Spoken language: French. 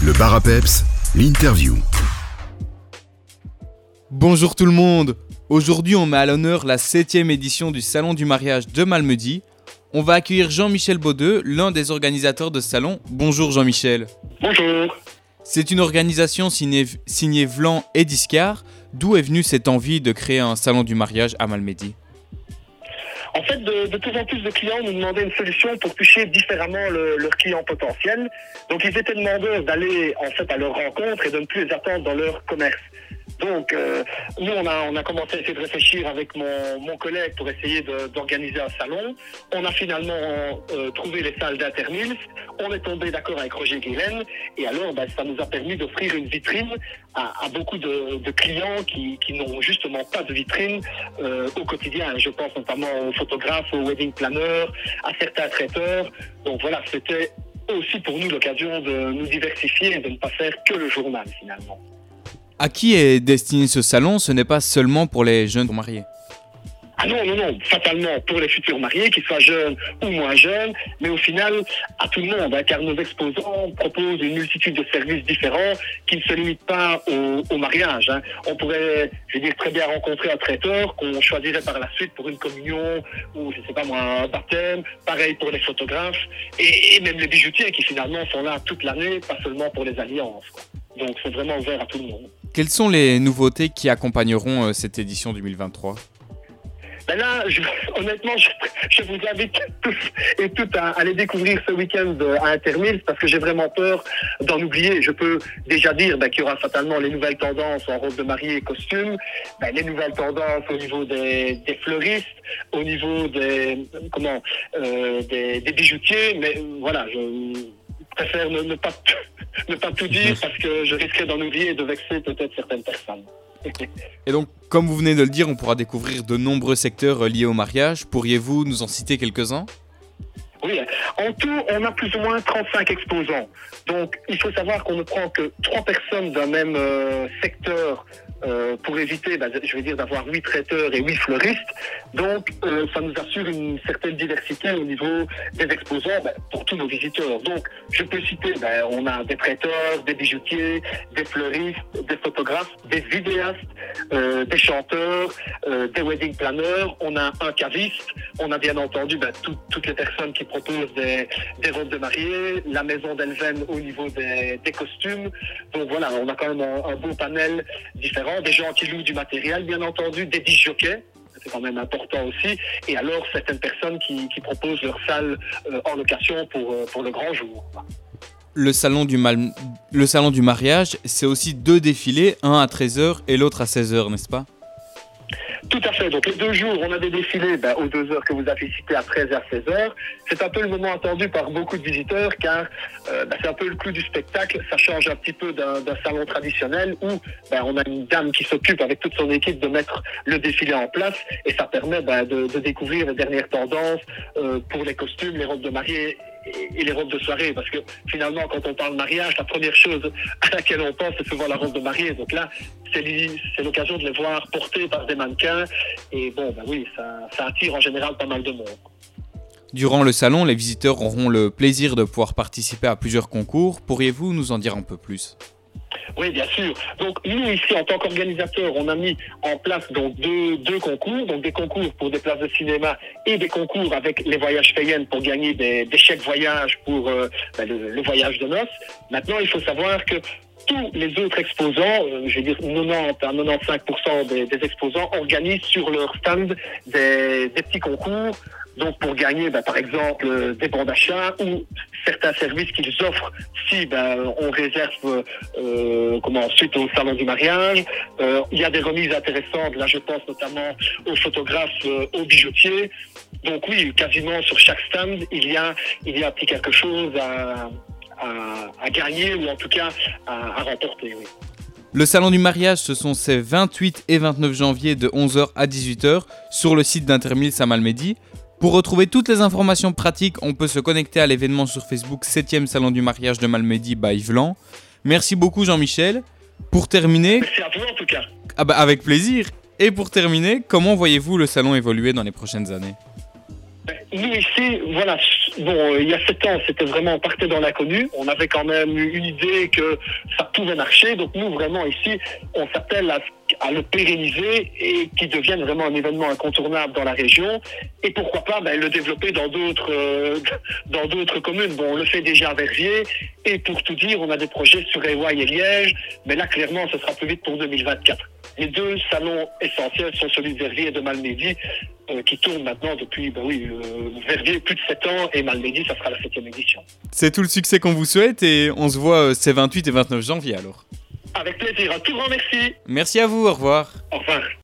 Le bar à peps, l'interview. Bonjour tout le monde Aujourd'hui on met à l'honneur la 7 édition du Salon du mariage de Malmedy. On va accueillir Jean-Michel Baudeux, l'un des organisateurs de ce salon. Bonjour Jean-Michel. Bonjour. C'est une organisation signée, signée Vlan et Discard. D'où est venue cette envie de créer un salon du mariage à Malmedy? En fait, de, plus en plus de clients nous demandaient une solution pour toucher différemment le- leurs clients potentiels. Donc, ils étaient demandeurs d'aller en fait à leur rencontre et de ne plus les attendre dans leur commerce. Donc, euh, nous, on a, commencé à essayer de réfléchir avec mon, collègue pour essayer d'organiser un salon. On a finalement euh, trouvé les salles d'Intermills. On est tombé d'accord avec Roger Guélen. Et alors, ben, ça nous a permis d'offrir une vitrine à, beaucoup de, clients qui, qui n'ont justement pas de vitrine euh, au quotidien. Je pense notamment aux photographes, aux wedding planners, à certains traiteurs. Donc voilà, c'était aussi pour nous l'occasion de nous diversifier et de ne pas faire que le journal finalement. À qui est destiné ce salon? Ce n'est pas seulement pour les jeunes mariés. Ah non, non, non, fatalement pour les futurs mariés, qu'ils soient jeunes ou moins jeunes, mais au final à tout le monde, hein, car nos exposants proposent une multitude de services différents qui ne se limitent pas au, mariage. hein. On pourrait, je veux dire, très bien rencontrer un traiteur qu'on choisirait par la suite pour une communion ou, je sais pas moi, un baptême, pareil pour les photographes et, même les bijoutiers qui finalement sont là toute l'année, pas seulement pour les alliances. Donc c'est vraiment ouvert à tout le monde. Quelles sont les nouveautés qui accompagneront euh, cette édition 2023 Ben là, honnêtement, je, vous invite tous et toutes à aller découvrir ce week-end euh, à Intermills parce que j'ai vraiment peur d'en oublier. Je peux déjà dire ben, qu'il y aura fatalement les nouvelles tendances en robe de mariée et costume, ben, les nouvelles tendances au niveau des, fleuristes, au niveau des comment euh, des, bijoutiers, mais voilà, je préfère ne, ne pas ne pas tout dire parce que je risquerais d'en oublier et de vexer peut-être certaines personnes. Et donc, comme vous venez de le dire, on pourra découvrir de nombreux secteurs euh, liés au mariage. Pourriez-vous nous en citer quelques-uns? En tout, on a plus ou moins 35 exposants. Donc, il faut savoir qu'on ne prend que trois personnes d'un même euh, secteur euh, pour éviter, bah, je vais dire, d'avoir huit traiteurs et huit fleuristes. Donc, euh, ça nous assure une certaine diversité au niveau des exposants bah, pour tous nos visiteurs. Donc, je peux citer, bah, on a des traiteurs, des bijoutiers, des fleuristes, des photographes, des vidéastes, euh, des chanteurs, euh, des wedding planners. On a un caviste. On a bien entendu tout- toutes les personnes qui proposent des, robes de mariée, la maison d'Elven au niveau des, costumes. Donc voilà, on a quand même un, beau panel différent. Des gens qui louent du matériel, bien entendu, des disjockeys. C'est quand même important aussi. Et alors, certaines personnes qui, proposent leur salle euh, en location pour, euh, pour le grand jour. le salon, du le salon du mariage, c'est aussi deux défilés, un à 13h et l'autre à 16h, n'est-ce pas? Tout à fait. Donc les deux jours, on a des défilés ben, aux deux heures que vous avez citées à 13 et à 16 heures. C'est un peu le moment attendu par beaucoup de visiteurs car euh, ben, c'est un peu le clou du spectacle. Ça change un petit peu d'un salon traditionnel où ben, on a une dame qui s'occupe avec toute son équipe de mettre le défilé en place et ça permet de, découvrir les dernières tendances euh, pour les costumes, les robes de mariée et les robes de soirée parce que finalement quand on parle mariage la première chose à laquelle on pense c'est souvent la robe de mariée donc là c'est l'occasion de les voir portées par des mannequins et bon ben oui ça, ça attire en général pas mal de monde Durant le salon, les visiteurs auront le plaisir de pouvoir participer à plusieurs concours. Pourriez-vous nous en dire un peu plus? Oui, bien sûr. Donc nous ici, en tant qu'organisateurs, on a mis en place donc deux, deux concours, donc des concours pour des places de cinéma et des concours avec les voyages Fayenne pour gagner des, des chèques voyage pour euh, ben, le, le voyage de noces. Maintenant, il faut savoir que tous les autres exposants, euh, je vais dire 90 à 95% des, exposants, organisent sur leur stand des, petits concours. Donc pour gagner, ben, par exemple, euh, des bons d'achat ou certains services qu'ils offrent si ben, on réserve euh, comment suite au salon du mariage. Euh, il y a des remises intéressantes. Là, je pense notamment aux photographes, euh, aux bijoutiers. Donc oui, quasiment sur chaque stand, il y a il y a un petit quelque chose à, à, à gagner ou en tout cas à, à remporter. Oui. Le salon du mariage, ce sont ces 28 et 29 janvier de 11h à 18h sur le site d'Intermills à Malmedy. Pour retrouver toutes les informations pratiques, on peut se connecter à l'événement sur Facebook 7e salon du mariage de Malmedy by Vlan. Merci beaucoup Jean-Michel. Pour terminer, Merci à vous en tout cas. ah bah, avec plaisir. Et pour terminer, comment voyez-vous le salon évoluer dans les prochaines années? Nous ici, voilà, bon, euh, il y a sept ans, c'était vraiment, on partait dans l'inconnu. On avait quand même une idée que ça pouvait marcher. Donc nous, vraiment, ici, on s'appelle à, le pérenniser et qu'il devienne vraiment un événement incontournable dans la région. Et pourquoi pas ben, le développer dans d'autres euh, dans d'autres communes. Bon, on le fait déjà à Verviers. Et pour tout dire, on a des projets sur Ewaï et Liège. Mais là, clairement, ce sera plus vite pour 2024. Les deux salons essentiels sont celui de Verviers et de Malmedy, euh, qui tournent maintenant depuis, ben oui, euh, Verviers plus de 7 ans et Malmedy, ça sera la 7 édition. C'est tout le succès qu'on vous souhaite et on se voit euh, ces 28 et 29 janvier alors. Avec plaisir, un tout grand merci. Merci à vous, au revoir. Au revoir.